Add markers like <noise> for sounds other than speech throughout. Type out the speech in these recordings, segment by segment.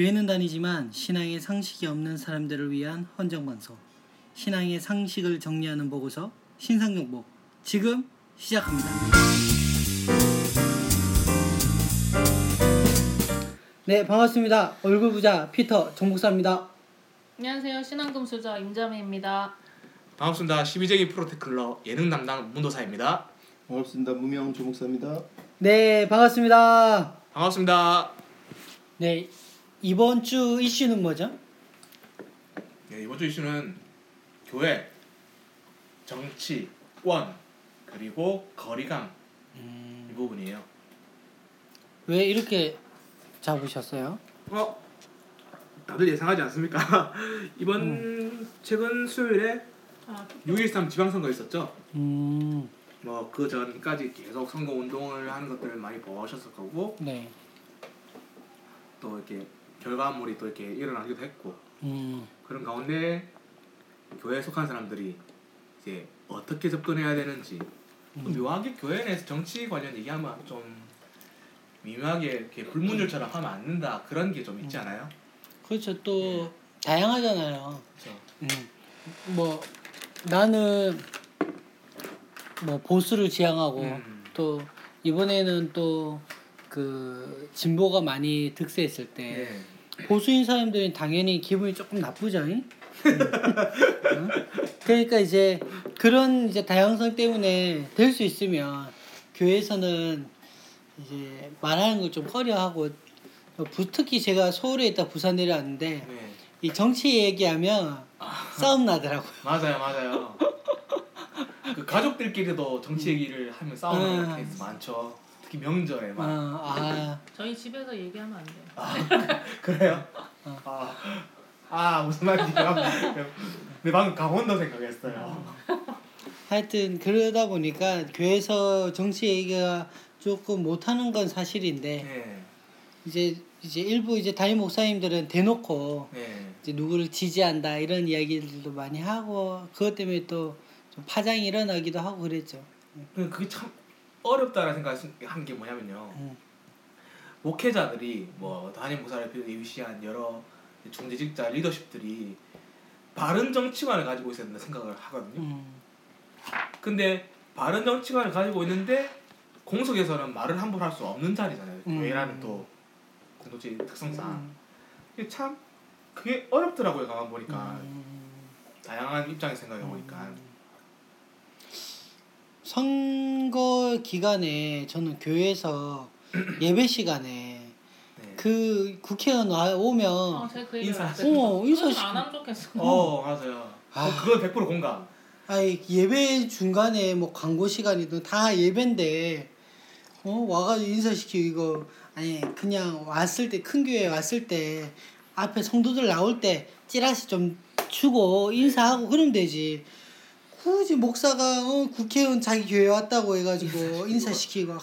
교회는 다니지만 신앙의 상식이 없는 사람들을 위한 헌정 방송. 신앙의 상식을 정리하는 보고서 신상용복 지금 시작합니다. 네 반갑습니다. 얼굴 부자 피터 정복사입니다. 안녕하세요. 신앙금수저 임자매입니다. 반갑습니다. 12제기 프로테클러 예능 담당 문도사입니다. 반갑습니다. 무명 조목사입니다. 네 반갑습니다. 반갑습니다. 네 이번 주 이슈는 뭐죠? 네, 이번 주 이슈는 교회, 정치권, 그리고 거리감 이 부분이에요. 왜 이렇게 잡으셨어요? 어? 다들 예상하지 않습니까? <laughs> 이번 최근 수요일에 아, 6.13 지방선거 있었죠? 음, 뭐그 전까지 계속 선거 운동을 하는 것들을 많이 보셨을 거고 네. 또 이렇게 결과물이 또 이렇게 일어나기도 했고 음, 그런 가운데 교회에 속한 사람들이 이제 어떻게 접근해야 되는지 또 묘하게 교회 내에서 정치 관련 얘기하면 좀 미묘하게 이렇게 불문율처럼 하면 안 된다 그런 게 좀 있지 않아요? 그렇죠. 또 다양하잖아요. 그렇죠. 음, 뭐 나는 뭐 보수를 지향하고 음. 또 이번에는 또 그 진보가 많이 득세했을 때 네. 보수인 사람들은 당연히 기분이 조금 나쁘죠. 그러니까 이제 그런 이제 다양성 때문에 될 수 있으면 교회에서는 이제 말하는 걸 좀 꺼려하고 부- 특히 제가 서울에 있다 부산 내려왔는데 네. 이 정치 얘기하면 싸움 나더라고요. 맞아요, 맞아요. 그 가족들끼리도 정치 얘기를 하면 싸우는 음. 케이스 많죠. 특히 명절에 막. 아, 아, 저희 집에서 얘기하면 안 돼요. 아, <laughs> 그래요? 어. 아, 아 무슨 말인지 내 <laughs> 방금 강원도 생각했어요. 하여튼 그러다 보니까 교회에서 정치 얘기가 조금 못하는 건 사실인데 네, 이제 이제 일부 이제 담임 목사님들은 대놓고 네. 이제 누구를 지지한다 이런 이야기들도 많이 하고 그것 때문에 또 좀 파장이 일어나기도 하고 그랬죠. 그 그게 참 어렵다라는 생각한 게 뭐냐면요. 음. 목회자들이 뭐 담임 목사를 비롯한 여러 중재직자 리더십들이 바른 정치관을 가지고 있어야 된다 생각을 하거든요. 음, 근데 바른 정치관을 가지고 있는데 공석에서는 말을 함부로 할 수 없는 자리잖아요. 음. 교회라는 또 공동체 특성상 음, 이게 참 그게 어렵더라고요. 가만 보니까 음. 다양한 입장에서 생각해 보니까 선 거 기간에 저는 교회에서 <clears throat> 예배 시간에 네. 그 국회의원 와 오면 어, 제가 그 얘기 인사. 어, 인사 시키- 안 하면 좋겠어. 어 맞아요. 아. 어, 그건 100% 공감. 아이 예배 중간에 뭐 광고 시간이든 다 예배인데 어 와가지고 인사시키고 이거 아니 그냥 왔을 때 큰 교회 왔을 때 앞에 성도들 나올 때 찌라시 좀 주고 인사하고 그러면 되지 굳이 목사가 어, 국회의원 자기 교회 왔다고 해가지고 인사시키고 하,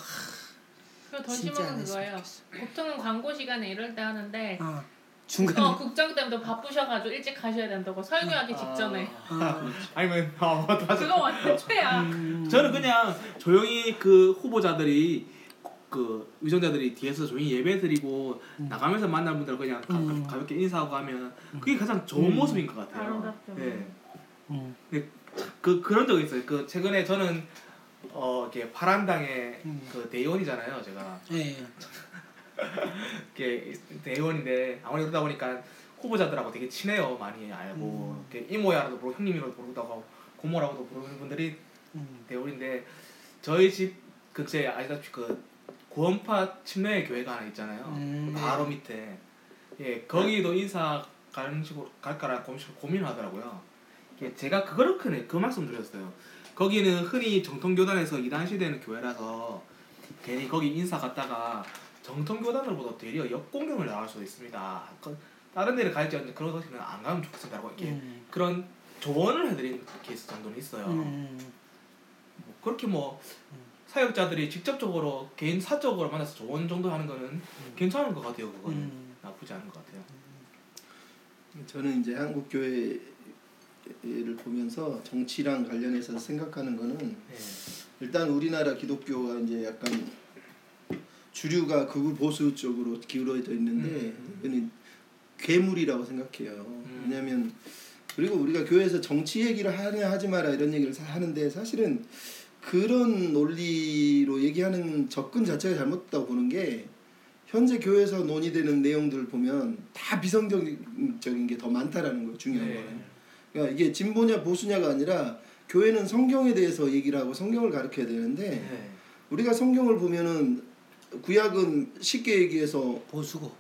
그리고 더 진짜 심한 그거예요. 보통은 광고 시간에 이럴 때 하는데 어, 중간에 어, 국장 때문에 바쁘셔가지고 일찍 가셔야 된다고 설교하기 직전에 어, 아니면 아 맞아. 그거 완전 최악. 음, 저는 그냥 조용히 그 후보자들이 그 위정자들이 뒤에서 조용히 예배 드리고 나가면서 만날 분들 그냥 가, 음. 가볍게 인사하고 하면 그게 가장 좋은 음. 모습인 것 같아요. 아름답죠. 네. 음, 그 그런 적 있어요. 그 최근에 저는 어 이렇게 파란당의 음. 그 대의원이잖아요, 제가. 예, 이렇게 대의원인데 아무래도 그러다 보니까 후보자들하고 되게 친해요, 많이 알고 음. 이렇게 이모야라도 부르고 형님이라도 부르기도 하고 고모라고도 부르는 분들이 음, 대우인데 저희 집 근처에 아시다시피 그 구원파 침례 교회가 하나 있잖아요. 음. 바로 밑에 예 거기도 인사 가는 식으로 갈까라 고민 고민하더라고요. 예, 제가 그거를 크네 그 말씀 드렸어요. 거기는 흔히 정통교단에서 이단시되는 교회라서 괜히 거기 인사 갔다가 정통교단으로보다 되려 역공격을 나갈 수도 있습니다. 그- 다른 데를 갈지 않는 그런 것이면 안 가면 좋겠다고 이렇게 음, 그런 조언을 해드린 케이스 정도는 있어요. 음, 뭐 그렇게 뭐 사역자들이 직접적으로 개인 사적으로 만나서 조언 정도 하는 거는 괜찮은 것 같아요. 그거는 음. 나쁘지 않은 것 같아요. 저는 이제 한국 교회 를 보면서 정치랑 관련해서 생각하는 거는 네. 일단 우리나라 기독교가 이제 약간 주류가 극우 보수 쪽으로 기울어져 있는데 음. 이거는 괴물이라고 생각해요. 왜냐하면 그리고 우리가 교회에서 정치 얘기를 하냐 하지 마라 이런 얘기를 사- 하는데 사실은 그런 논리로 얘기하는 접근 자체가 잘못됐다고 보는 게 현재 교회에서 논의되는 내용들을 보면 다 비성적인 게 더 많다라는 거예요. 중요한 네. 거는. 그러니까 이게 진보냐 보수냐가 아니라 교회는 성경에 대해서 얘기를 하고 성경을 가르쳐야 되는데 네. 우리가 성경을 보면은 구약은 쉽게 얘기해서 보수고.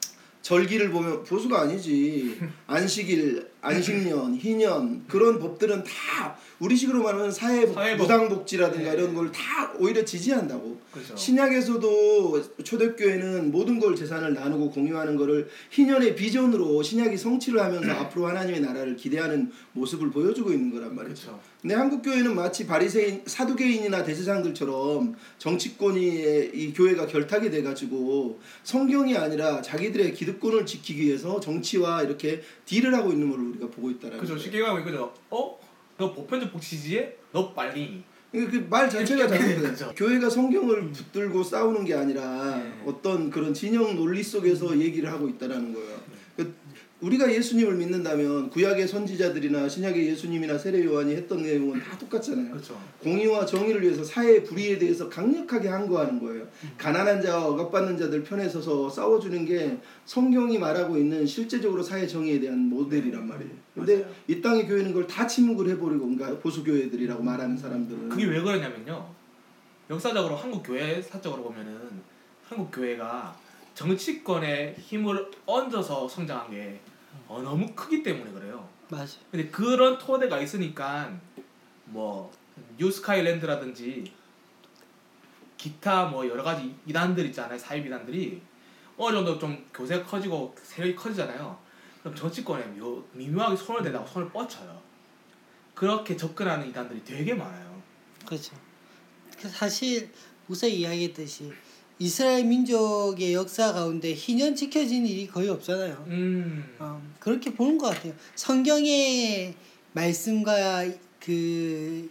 절기를 보면 보수가 아니지 <laughs> 안식일, 안식년, 희년 그런 법들은 다 우리식으로 말하면 사회복, 사회복. 무당복지라든가 네. 이런 걸 다 오히려 지지한다고. 그렇죠. 신약에서도 초대교회는 모든 걸 재산을 나누고 공유하는 거를 희년의 비전으로 신약이 성취를 하면서 앞으로 하나님의 나라를 기대하는 모습을 보여주고 있는 거란 말이죠. 그렇죠. 근데 한국 교회는 마치 바리새인 사두개인이나 대제사장들처럼 정치권이 이 교회가 결탁이 돼 가지고 성경이 아니라 자기들의 기득권을 지키기 위해서 정치와 이렇게 딜을 하고 있는 걸 우리가 보고 있다라는 그죠. 쉽게 말하면 그죠. 어? 너 보편적 복지지에? 너 빨리. 그말 자체가 <laughs> 잘못돼요. 그죠. 교회가 성경을 붙들고 싸우는 게 아니라 네. 어떤 그런 진영 논리 속에서 얘기를 하고 있다라는 거예요. 그 우리가 예수님을 믿는다면 구약의 선지자들이나 신약의 예수님이나 세례 요한이 했던 내용은 다 똑같잖아요. 그렇죠. 공의와 정의를 위해서 사회의 불의에 대해서 강력하게 항거하는 거예요. 가난한 자와 억압받는 자들 편에 서서 싸워주는 게 성경이 말하고 있는 실제적으로 사회 정의에 대한 모델이란 말이에요. 근데 맞아요. 이 땅의 교회는 그걸 다 침묵을 해버리고 그러니까 보수 교회들이라고 말하는 사람들은 그게 왜 그러냐면요. 역사적으로 한국 교회 사적으로 보면은 한국 교회가 정치권의 힘을 얹어서 성장한 게 어, 너무 크기 때문에 그래요. 맞아. 근데 그런 토대가 있으니까 뭐 뉴스카이랜드라든지 기타 뭐 여러 가지 이단들 있잖아요 사회 이단들이 어느 정도 좀 교세가 커지고 세력이 커지잖아요 그럼 정치권에 묘, 미묘하게 손을 대다가 손을 뻗쳐요 그렇게 접근하는 이단들이 되게 많아요 그렇죠. 그 사실 우선 이야기했듯이 이스라엘 민족의 역사 가운데 희년 지켜진 일이 거의 없잖아요. 음 어, 그렇게 보는 것 같아요. 성경의 말씀과 그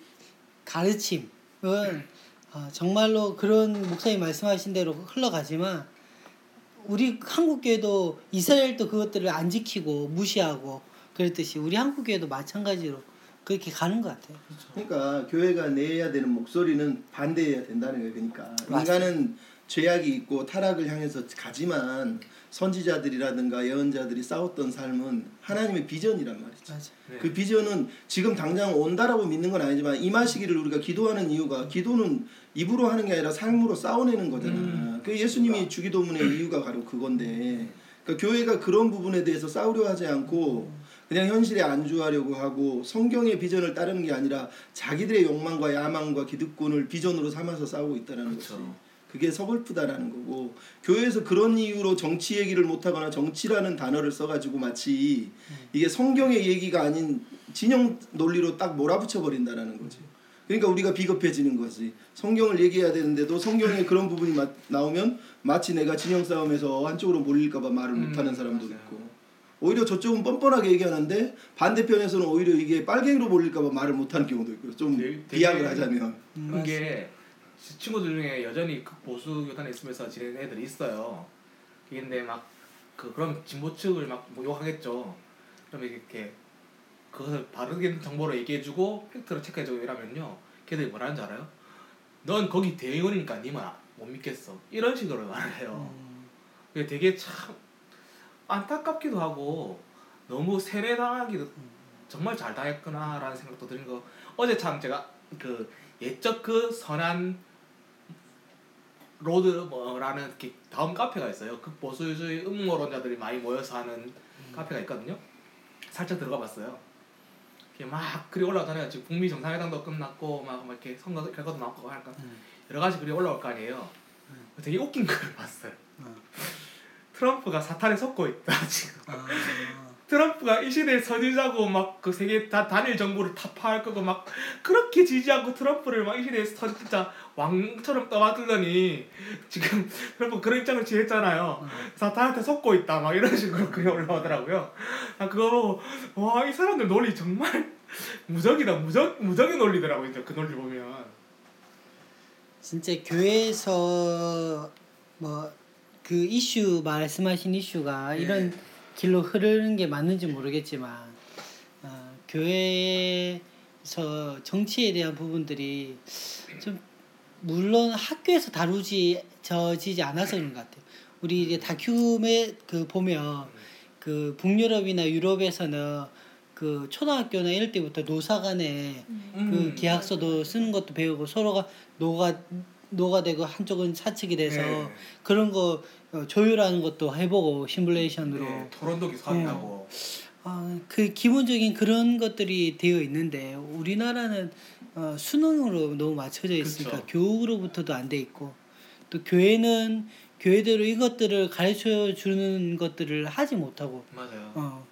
가르침은 어, 정말로 그런 목사님 말씀하신 대로 흘러가지만 우리 한국 교회도 이스라엘도 그것들을 안 지키고 무시하고 그랬듯이 우리 한국 교회도 마찬가지로 그렇게 가는 것 같아요. 그러니까 교회가 내야 되는 목소리는 반대해야 된다는 거예요. 그러니까 맞습니다. 인간은 죄악이 있고 타락을 향해서 가지만 선지자들이라든가 예언자들이 싸웠던 삶은 하나님의 비전이란 말이죠. 맞아. 네. 그 비전은 지금 당장 온다라고 믿는 건 아니지만 임하시기를 우리가 기도하는 이유가 기도는 입으로 하는 게 아니라 삶으로 싸워내는 거잖아. 음, 그 예수님이 주기도문의 이유가 바로 그건데 그러니까 교회가 그런 부분에 대해서 싸우려 하지 않고 그냥 현실에 안주하려고 하고 성경의 비전을 따르는 게 아니라 자기들의 욕망과 야망과 기득권을 비전으로 삼아서 싸우고 있다는. 거지. 그게 서글프다라는 거고 교회에서 그런 이유로 정치 얘기를 못하거나 정치라는 단어를 써가지고 마치 이게 성경의 얘기가 아닌 진영 논리로 딱 몰아붙여 버린다라는 거지. 그러니까 우리가 비겁해지는 거지. 성경을 얘기해야 되는데도 성경에 그런 부분이 마, 나오면 마치 내가 진영 싸움에서 한쪽으로 몰릴까봐 말을 음, 못하는 사람도 맞아요. 있고. 오히려 저쪽은 뻔뻔하게 얘기하는데 반대편에서는 오히려 이게 빨갱이로 몰릴까봐 말을 못하는 경우도 있고 좀 되게- 비약을 하자면 음, 그게 친구들 중에 여전히 그 보수 교단에 있으면서 지내는 애들이 있어요. 근데 막 그 그럼 진보 측을 막 모욕하겠죠. 그럼 이렇게 그것을 바르게 정보로 얘기해주고 팩트로 체크해주고 이러면요, 걔들이 뭐라는 줄 알아요? 넌 거기 대의원이니까 니 말 못 믿겠어. 이런 식으로 말을 해요. 음, 그게 되게 참 안타깝기도 하고 너무 세뇌당하기도 정말 잘 당했구나라는 생각도 드는 거 어제 참 제가 그 예적 그 선한 로드 뭐라는 이렇게 다음 카페가 있어요. 그 보수주의 음모론자들이 많이 모여서 하는 카페가 있거든요. 살짝 들어가 봤어요. 막 글이 올라오잖아요. 지금 북미 정상회담도 끝났고 막, 막 이렇게 선거 결과도 나왔고 하니까 음. 여러 가지 글이 올라올 거 아니에요. 되게 웃긴 걸 봤어요. 어. 트럼프가 사탄에 속고 있다 지금. 아, 트럼프가 이 시대에 선지자고 막 그 세계 다 단일 정부를 타파할 거고 막 그렇게 지지하고 트럼프를 막 이 시대에 선 진짜 왕처럼 떠받들더니 지금 트럼프 그런 입장을 취했잖아요. 사탄한테 속고 있다 막 이런 식으로 글이 올라오더라고요. 아 그거 보고 와 이 사람들 논리 정말 <laughs> 무적이다 무적 무적의 논리더라고 이제 그 논리 보면. 진짜 교회에서 뭐 그 이슈 말씀하신 이슈가 네. 이런 길로 흐르는 게 맞는지 모르겠지만 어, 교회에서 정치에 대한 부분들이 좀 물론 학교에서 다루지 다뤄지지 않아서 그런 것 같아요. 우리 이제 다큐메 그 보면 그 북유럽이나 유럽에서는 그 초등학교나 이럴 때부터 노사 간에 그 음. 계약서도 쓰는 것도 배우고 서로가 노가 노가 되고 한쪽은 사측이 돼서 네. 그런 거 어, 조율하는 것도 해보고 시뮬레이션으로 네, 토론도 기사하고 아, 그 기본적인 그런 것들이 되어 있는데 우리나라는 어, 수능으로 너무 맞춰져 있으니까 그쵸. 교육으로부터도 안 돼 있고 또 교회는 교회대로 이것들을 가르쳐 주는 것들을 하지 못하고 맞아요. 어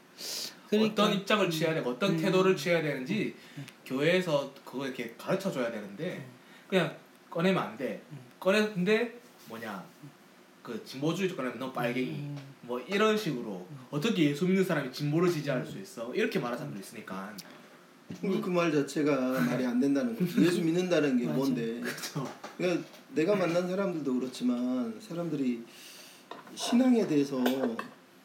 어떤 입장을 취해야 되고 어떤 음. 태도를 취해야 되는지 교회에서 그거 이렇게 가르쳐 줘야 되는데 그냥 꺼내면 안 돼. 꺼냈는데 뭐냐 그 진보주의 꺼내면 너 빨갱이 음. 뭐 이런 식으로 어떻게 예수 믿는 사람이 진보를 지지할 수 있어 이렇게 말하는 사람도 있으니까 그 말 자체가 말이 안 된다는 거죠. 예수 믿는다는 게. <laughs> 뭔데? 그렇죠. 그러니까 내가 만난 사람들도 그렇지만 사람들이 신앙에 대해서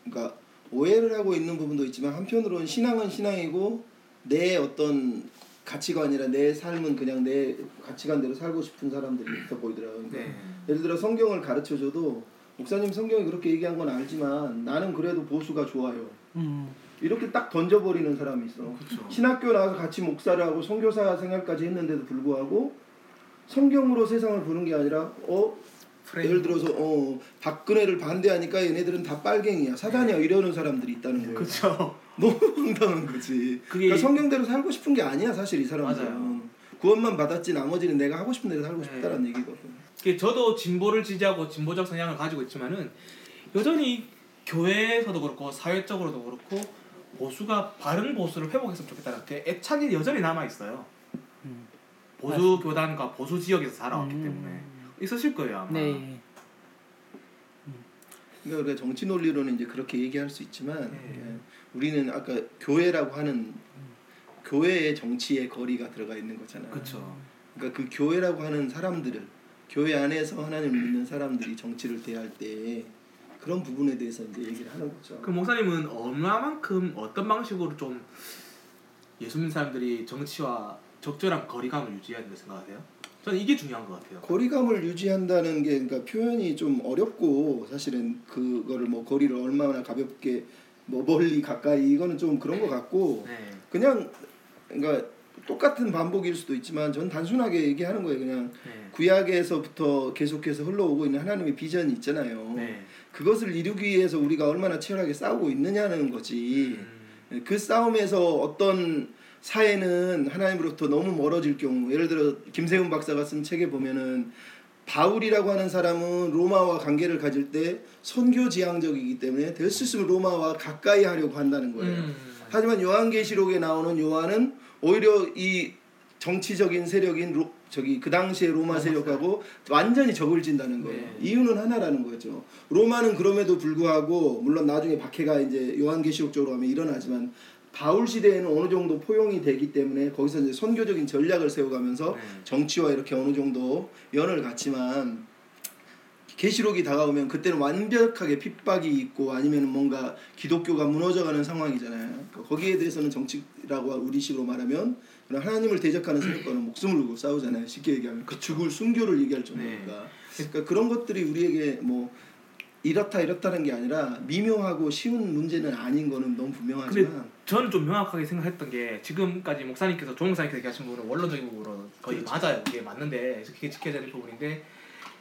그러니까 오해를 하고 있는 부분도 있지만 한편으로는 신앙은 신앙이고 내 어떤 가치관이라 내 삶은 그냥 내 가치관대로 살고 싶은 사람들이 있어 보이더라고요. 그러니까 네. 예를 들어 성경을 가르쳐 줘도 목사님 성경이 그렇게 얘기한 건 알지만 나는 그래도 보수가 좋아요. 음. 이렇게 딱 던져버리는 사람이 있어. 그렇죠. 신학교 나와서 같이 목사를 하고 선교사 생활까지 했는데도 불구하고 성경으로 세상을 보는 게 아니라 어 프레임. 예를 들어서 어 박근혜를 반대하니까 얘네들은 다 빨갱이야 사단이야 이러는 사람들이 있다는 거예요. 그렇죠. 너무 황당한 거지. 그게 그러니까 성경대로 살고 싶은 게 아니야 사실 이 사람들은. 맞아요. 구원만 받았지 나머지는 내가 하고 싶은 대로 살고 네. 싶다는 얘기거든. 이게 저도 진보를 지지하고 진보적 성향을 가지고 있지만은 여전히 교회에서도 그렇고 사회적으로도 그렇고 보수가 바른 보수를 회복했으면 좋겠다는 그 애착이 여전히 남아 있어요. 음. 보수 교단과 보수 지역에서 살아왔기 음. 때문에 있으실 거예요 아마. 네. 그러니까 우리가 정치 논리로는 이제 그렇게 얘기할 수 있지만 네. 예, 우리는 아까 교회라고 하는 교회의 정치의 거리가 들어가 있는 거잖아요. 그렇죠. 그러니까 그 교회라고 하는 사람들을 교회 안에서 하나님을 믿는 사람들이 정치를 대할 때 그런 부분에 대해서 이제 얘기를 하는 거죠. 그 목사님은 얼마만큼 어떤 방식으로 좀 예수 믿는 사람들이 정치와 적절한 거리감을 유지해야 된다고 생각하세요? 저는 이게 중요한 것 같아요. 거리감을 유지한다는 게 그러니까 표현이 좀 어렵고 사실은 그거를 뭐 거리를 얼마나 가볍게 뭐 멀리 가까이 이거는 좀 그런 것 같고 네. 그냥 그러니까 똑같은 반복일 수도 있지만 전 단순하게 얘기하는 거예요. 그냥 네. 구약에서부터 계속해서 흘러오고 있는 하나님의 비전이 있잖아요. 네. 그것을 이루기 위해서 우리가 얼마나 치열하게 싸우고 있느냐는 거지. 음, 그 싸움에서 어떤 사회는 하나님으로부터 너무 멀어질 경우, 예를 들어 김세훈 박사가 쓴 책에 보면은 바울이라고 하는 사람은 로마와 관계를 가질 때 선교 지향적이기 때문에 될 수 있으면 로마와 가까이 하려고 한다는 거예요. 음, 하지만 요한계시록에 나오는 요한은 오히려 이 정치적인 세력인 로, 저기 그 당시에 로마 세력하고 완전히 적을 진다는 거예요. 네. 이유는 하나라는 거죠. 로마는 그럼에도 불구하고 물론 나중에 박해가 이제 요한계시록 쪽으로 가면 일어나지만 바울 시대에는 어느 정도 포용이 되기 때문에 거기서 이제 선교적인 전략을 세워가면서 네. 정치와 이렇게 어느 정도 연을 갖지만 계시록이 다가오면 그때는 완벽하게 핍박이 있고 아니면 뭔가 기독교가 무너져가는 상황이잖아요. 그러니까 거기에 대해서는 정치라고 우리식으로 말하면 하나님을 대적하는 세력과는 목숨을 걸고 싸우잖아요. 쉽게 얘기하면 그 죽을 순교를 얘기할 정도니까. 그러니까 그런 것들이 우리에게 뭐 이렇다 이렇다는 게 아니라 미묘하고 쉬운 문제는 아닌 거는 너무 분명하지만 저는 좀 명확하게 생각했던 게 지금까지 목사님께서 조 목사님께서 얘기하신 부분은 원론적인 부분으로 거의 그렇죠. 맞아요. 그게 맞는데 그게 지켜야 될 부분인데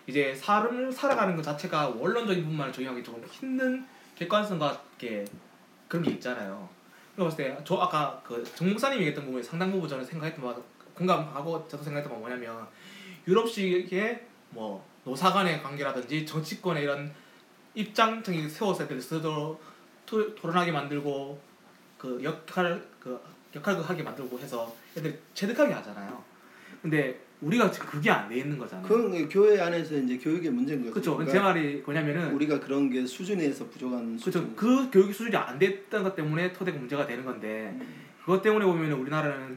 이제 사람을 살아가는 것 자체가 원론적인 부분만 적용하기 조금 힘든 객관성과 이렇게 그런 게 있잖아요. 그래서 봤을 때 저 아까 그정 목사님이 얘기했던 부분에 상당 부분 저는 생각했던 바 공감하고 저도 생각했던 건 뭐냐면 유럽식의 뭐 노사 간의 관계라든지 정치권의 이런 입장적인 세워서 토- 토론하게 만들고 그 역할 그 역할극 하게 만들고 해서 애들 체득하게 하잖아요. 근데 우리가 지금 그게 안 돼 있는 거잖아요. 그건 교회 안에서 이제 교육의 문제인 거죠. 그렇죠. 그러니까 제 말이 뭐냐면은 우리가 그런 게 수준에서 부족한 그렇죠. 수준. 그 교육 수준이 안 됐던 것 때문에 토대가 문제가 되는 건데 그것 때문에 보면 우리나라는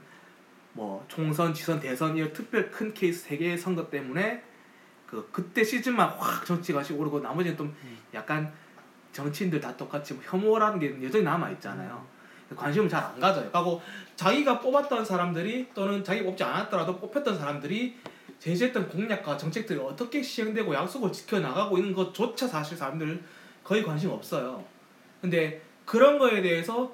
뭐 총선, 지선, 대선 이런 특별 큰 케이스 세 개의 선거 때문에 그 그때 시즌만 확 정치가 시 오르고 나머지는 좀 약간 정치인들 다 똑같이 뭐 혐오라는 게 여전히 남아 있잖아요. 관심을 잘 안 가져요. 하고 자기가 뽑았던 사람들이 또는 자기 뽑지 않았더라도 뽑혔던 사람들이 제시했던 공약과 정책들이 어떻게 시행되고 약속을 지켜 나가고 있는 것조차 사실 사람들 거의 관심 없어요. 근데 그런 거에 대해서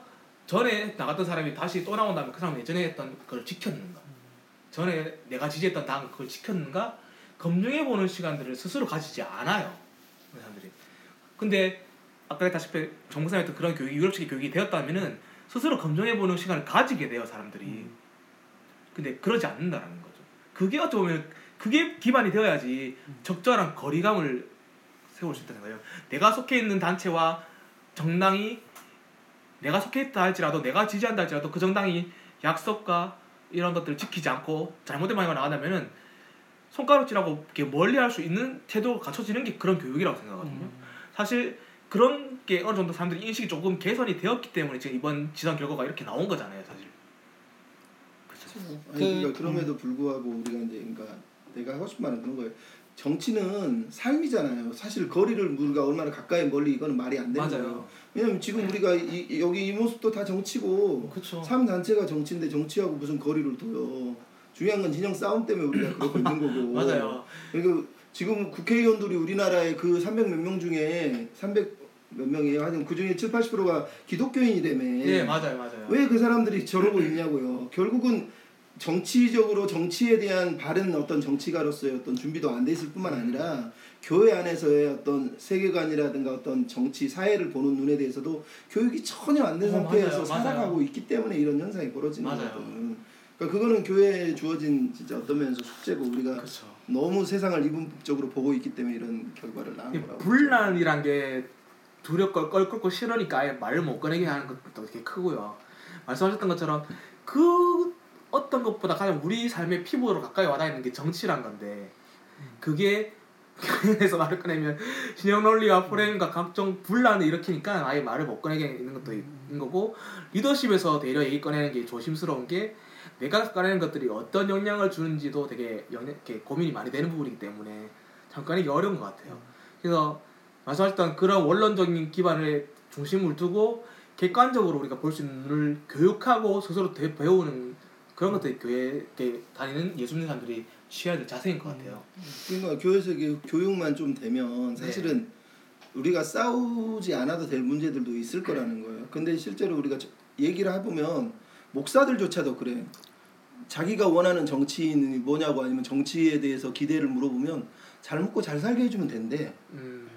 전에 나갔던 사람이 다시 또 나온다면 그 사람은 예전에 했던 그걸 지켰는가? 전에 내가 지지했던 당 그걸 지켰는가? 검증해 보는 시간들을 스스로 가지지 않아요. 그 사람들이. 근데 아까 했다시피 정부상에 했던 그런 교육이 유럽식 교육이 되었다면은 스스로 검증해 보는 시간을 가지게 돼요 사람들이. 근데 그러지 않는다라는 거죠. 그게 어떻게 보면 그게 기반이 되어야지 적절한 거리감을 세울 수 있다는 거예요. 내가 속해 있는 단체와 정당이 내가 속해 있다 할지라도 내가 지지한다 할지라도 그 정당이 약속과 이런 것들을 지키지 않고 잘못된 방향으로 나간다면은 손가락질하고 이렇게 멀리할 수 있는 태도가 갖춰지는 게 그런 교육이라고 생각하거든요. 사실 그런 게 어느 정도 사람들이 인식이 조금 개선이 되었기 때문에 지금 이번 지선 결과가 이렇게 나온 거잖아요, 사실. 아니 그러니까 그럼에도 불구하고 우리가 이제 그러니까 내가 하고 싶은 말은 그런 거예요. 정치는 삶이잖아요. 사실 거리를 우리가 얼마나 가까이 멀리 이거는 말이 안 되는. 거예요. 왜냐면 지금 우리가 이, 이- 여기 이 모습도 다 정치고 그렇죠. 삶 자체가 정치인데 정치하고 무슨 거리를 둬요. 중요한 건 진영 싸움 때문에 우리가 그러고 있는 거고. <laughs> 맞아요. 그리고 지금 국회의원들이 우리나라의 그 300 몇 명 중에 300 몇 명이에요. 하여튼 그 중에 7, 80%가 기독교인이라며. 예, 맞아요, 맞아요. 왜 그 사람들이 저러고 있냐고요. 결국은 정치적으로 정치에 대한 바른 어떤 정치가로서의 어떤 준비도 안 돼 있을 뿐만 아니라 교회 안에서의 어떤 세계관이라든가 어떤 정치 사회를 보는 눈에 대해서도 교육이 전혀 안된 어, 상태에서 맞아요, 살아가고 맞아요. 있기 때문에 이런 현상이 벌어지는 맞아요. 거거든. 그러니까 그거는 교회에 주어진 진짜 어떤 면에서 숙제고 우리가 그렇죠. 너무 세상을 이분법적으로 보고 있기 때문에 이런 결과를 낳은 이 거라고. 분란이란 게 두렵고 껄끄고 싫으니까 아예 말을 못 꺼내게 하는 것도 되게 크고요. 말씀하셨던 것처럼 그 어떤 것보다 가장 우리 삶의 피부로 가까이 와닿는 게 정치란 건데 그게 <laughs> 에서 말을 꺼내면 진영 논리와 프레임과 각종 분란을 일으키니까 아예 말을 못 꺼내게 있는 것도 있는 거고 리더십에서 대려 얘기 꺼내는 게 조심스러운 게 내가 꺼내는 것들이 어떤 영향을 주는지도 되게 영향, 고민이 많이 되는 부분이기 때문에 참 꺼내기 어려운 것 같아요. 그래서 말씀하셨던 그런 원론적인 기반을 중심을 두고 객관적으로 우리가 볼 수 있는 눈을 교육하고 스스로 대- 배우는 그런 것들이 교회에 다니는 예수 믿는 사람들이 취해야 될 자세인 것 같아요. 그러니까 교회에서 교육만 좀 되면 사실은 우리가 싸우지 않아도 될 문제들도 있을 거라는 거예요. 근데 실제로 우리가 저- 얘기를 해보면 목사들조차도 그래. 자기가 원하는 정치인이 뭐냐고 아니면 정치에 대해서 기대를 물어보면 잘 먹고 잘 살게 해주면 된대. 음,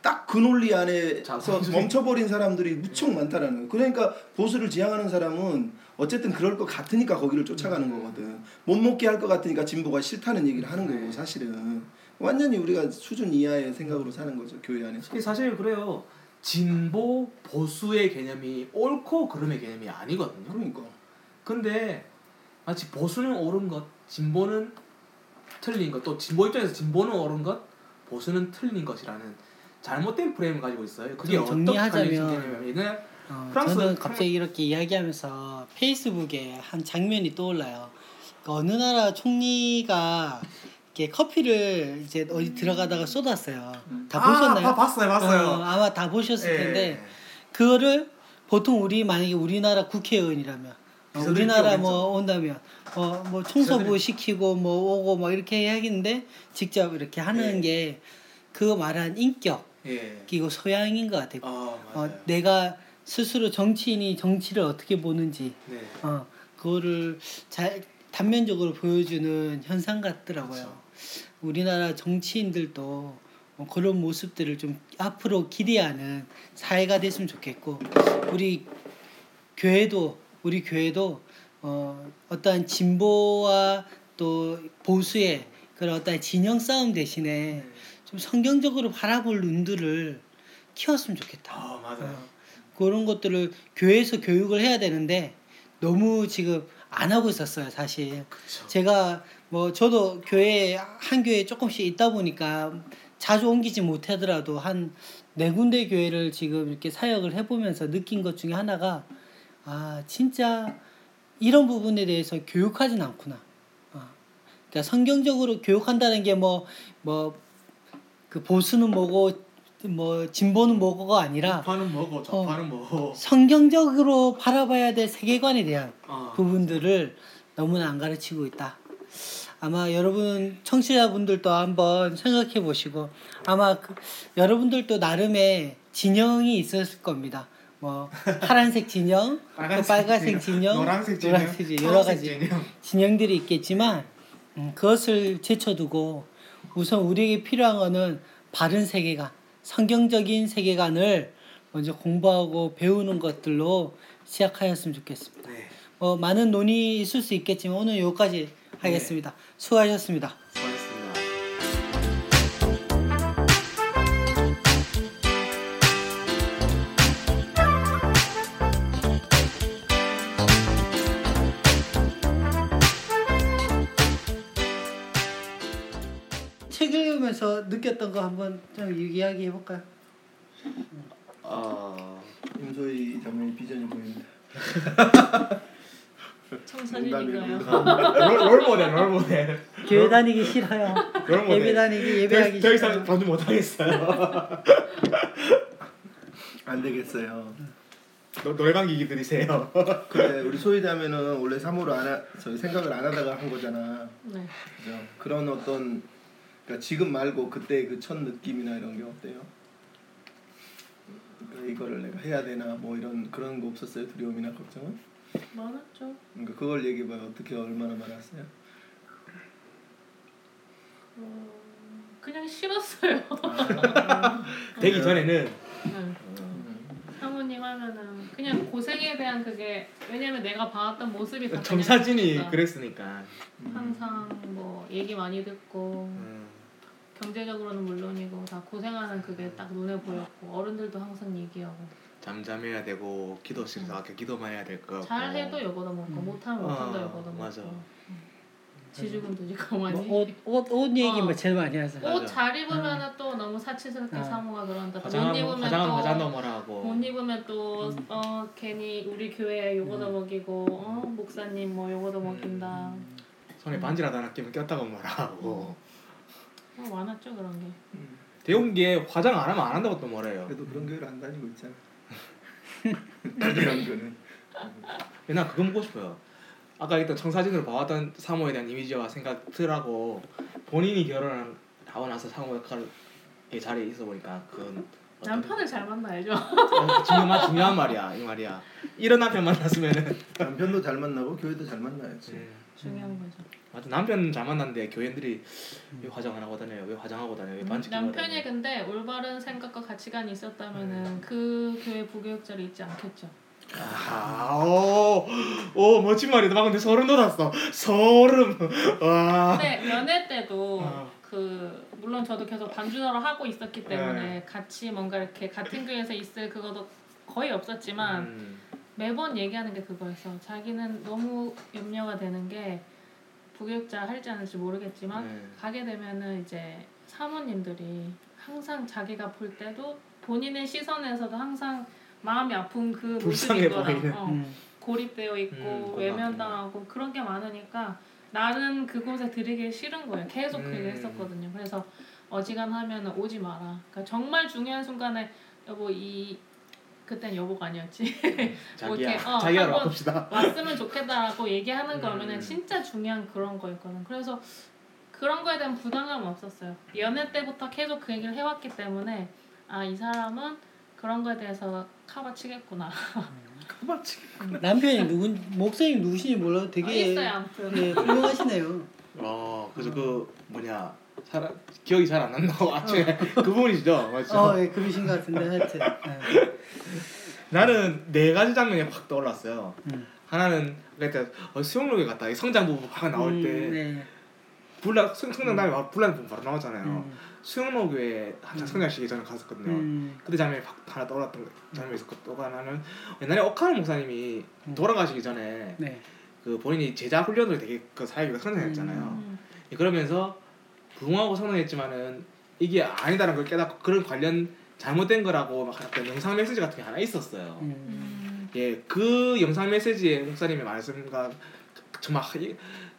딱그 논리 안에서. 멈춰버린 사람들이 무척 많다라는 거예요. 그러니까 보수를 지향하는 사람은 어쨌든 그럴 것 같으니까 거기를 쫓아가는 거거든. 못 먹게 할 것 같으니까 진보가 싫다는 얘기를 하는 거고 네. 사실은 완전히 우리가 수준 이하의 생각으로 사는 거죠 교회 안에서. 사실 그래요. 진보 보수의 개념이 옳고 그름의 개념이 아니거든요. 그러니까 근데 마치 보수는 옳은 것, 진보는 틀린 것, 또 진보 입장에서 진보는 옳은 것, 보수는 틀린 것이라는 잘못된 프레임을 가지고 있어요. 그게 좀 어떤 정리하자면 개념이냐면 어, 프랑스- 저는 갑자기 이렇게 이야기하면서 페이스북에 한 장면이 떠올라요. 그 어느 나라 총리가 이렇게 커피를 이제 어디 들어가다가 쏟았어요. 다 보셨나요? 아, 봤어요, 봤어요. 어, 아마 다 보셨을 예. 텐데 그거를 보통 우리 만약에 우리나라 국회의원이라면 어, 우리나라. 뭐 온다면 어 뭐 청소부 시키고 뭐 오고 뭐 이렇게 해야겠는데 직접 이렇게 하는 예. 게그 말한 인격 예. 그리고 소양인 것 같아요. 아, 어, 맞아요. 내가 스스로 정치인이 정치를 어떻게 보는지 네. 어, 그거를 잘 단면적으로 보여주는 현상 같더라고요. 그렇죠. 우리나라 정치인들도 어, 그런 모습들을 좀 앞으로 기대하는 사회가 됐으면 좋겠고 우리 교회도 우리 교회도 어, 어떠한 진보와 또 보수의 그런 어떤 진영 싸움 대신에 네. 좀 성경적으로 바라볼 눈들을 키웠으면 좋겠다. 아, 맞아요. 어, 그런 것들을 교회에서 교육을 해야 되는데 너무 지금 안 하고 있었어요, 사실. 그렇죠. 제가 뭐 저도 교회 한 교회 조금씩 있다 보니까 자주 옮기지 못하더라도 한 네 군데 교회를 지금 이렇게 사역을 해보면서 느낀 것 중에 하나가 아 진짜 이런 부분에 대해서 교육하진 않구나. 어. 그러니까 성경적으로 교육한다는 게 뭐 뭐 그 보수는 뭐고 뭐 진보는 뭐고가 아니라 좌파는 뭐고 좌파는 뭐. 성경적으로 바라봐야 될 세계관에 대한 어. 부분들을 너무나 안 가르치고 있다. 아마 여러분 청취자분들도 한번 생각해 보시고 아마 그, 여러분들도 나름의 진영이 있었을 겁니다. 뭐 파란색 진영, 또 빨간색 진영, 노란색 진영, 노란색 진영 여러 가지 진영. 진영 들이 있겠지만 음, 그것을 제쳐두고 우선 우리에게 필요한 거는 바른 세계관, 성경적인 세계관을 먼저 공부하고 배우는 것들로 시작하였으면 좋겠습니다. 네. 뭐 많은 논의 있을 수 있겠지만 오늘 여기까지 하겠습니다. 수고하셨습니다. 수고하셨습니다. 느꼈던 거 한번 좀 이야기해 볼까요? 어. 임소희 자매의 비전이 보입니다. <laughs> 청사진인가요? role, role model role model. 교회 다니기 싫어요. role model. 예배 다니기 예배하기 더, 더 싫어요. 이상 반주 못 하겠어요. <laughs> 안 되겠어요. 노, 노래방 기기 들이세요. 그래 우리 소희 자매는 원래 사모를 안 하, 저희 생각을 안 하다가 한 거잖아. 네. 그죠? 그런 어떤 그러니까 지금 말고 그때 그 첫 느낌이나 이런 게 어때요? 그러니까 이거를 내가 해야 되나 뭐 이런 그런 거 없었어요 두려움이나 걱정은? 많았죠. 그러니까 그걸 얘기해봐요 어떻게 얼마나 많았어요? 어, 그냥 싫었어요. <laughs> 되기 전에는 네. 사모님 하면은 그냥 고생에 대한 그게 왜냐면 내가 봐왔던 모습이 다 그냥 그랬으니까. 항상 뭐 얘기 많이 듣고 음. 경제적으로는 물론이고 다 고생하는 그게 딱 눈에 보였고 어른들도 항상 얘기하고 잠잠해야 되고 기도실에서 아까 기도만 해야 될 거. 잘해도 여보다 먹고 못하면 어, 못한다 여보다 먹고 맞아. 음. 지죽은 두지 가만히 뭐 옷, 옷, 옷 얘기 뭐 어. 제일 많이 하세요. 맞아. 옷잘 입으면 또 너무 사치스럽게 어. 사모가 그런다 못 화장하면 입으면 화장하면 또 화장 넘어라 하고. 못 입으면 또 음. 어 괜히 우리 교회 요거도 먹이고 어 목사님 뭐 요거도 먹인다 손에 반지라도 하나 끼면 꼈다고 뭐라 하고. 어, 많았죠 그런 게 음. 대웅기에 화장 안 하면 안 한다고 또 뭐래요. 그래도 그런 교회를 안 다니고 있잖아. 그런 거는. 나 그거 먹고 싶어요. 아까 일단 청사진으로 봐왔던 사모에 대한 이미지와 생각들하고 본인이 결혼을 하고 나서 사모의 자리에 있어 보니까 그건 남편을 잘 만나야죠 어, 중요한 중요한 말이야 이 말이야. 이런 남편 만났으면은 남편도 잘 만나고 교회도 잘 만나야지. 음, 중요한 거죠 맞아 남편 잘 만났는데 교인들이 왜 화장 안 하고 다녀요? 왜 화장하고 다녀요? 왜 반지 끼고 남편이? 근데 올바른 생각과 가치관이 있었다면은 음. 그 교회 부교육자를 잊지 않겠죠 아, 오, 오 멋진 말이다. 막 근데 소름 돋았어. 소름. 와. 근데 연애 때도 어. 그 물론 저도 계속 반주너를 하고 있었기 때문에 네. 같이 뭔가 이렇게 같은 교회에서 있을 그것도 거의 없었지만 음, 매번 얘기하는 게 그거였어. 자기는 너무 염려가 되는 게 부교육자 할지 안 할지 모르겠지만 네. 가게 되면은 이제 사모님들이 항상 자기가 볼 때도 본인의 시선에서도 항상 마음이 아픈 그 있더라. 보이는. 어. 음. 고립되어 있고 음, 외면당하고 그런 게 많으니까 나는 그곳에 들이기 싫은 거예요. 계속 그 음. 얘기 했었거든요. 그래서 어지간하면 오지 마라. 그러니까 정말 중요한 순간에 여보 이 그땐 여보가 아니었지. <laughs> 뭐 자기야, 이렇게, 어, 자기야로 한번 바꿉시다. 왔으면 좋겠다라고 얘기하는 거면은 음. 진짜 중요한 그런 거였거든. 그래서 그런 거에 대한 부담감 없었어요. 연애 때부터 계속 그 얘기를 해왔기 때문에 아 이 사람은 그런 거에 대해서 카바치겠구나. 남편이 누군 목사님 누구신지 몰라도 아, 되게 있어요 아무튼. 예, 훌륭하시네요. 어, 그래서 그 뭐냐 사람 기억이 잘 안 난다고 아침에 <laughs> 그분이시죠, 맞죠? 어, 예, 그러신 것 같은데 하여튼. 예. 나는 네 가지 장면이 확 떠올랐어요. 음. 하나는 그때 어, 수영록에 갔다 이 성장 부부 막 나올 음, 때 네. 성- 성장 다음에 막 불난 부분 바로 나오잖아요. 음. 수영록에 한창 성장시기 전에 갔었거든요. 음. 그때 장면이 확 하나 떠올랐던 거- 장면이 있었고 또 하나는 옛날에 오카노 목사님이 음. 돌아가시기 전에 네. 그 본인이 제자 훈련을 되게 그 사회가 성장했잖아요. 음. 그러면서 부흥하고 성장했지만은 이게 아니다라는 걸 깨닫고 그런 관련 잘못된 거라고 막 어떤 영상 메시지 같은 게 하나 있었어요. 음. 음. 예, 그 영상 메시지에 목사님의 말씀과 정말 이-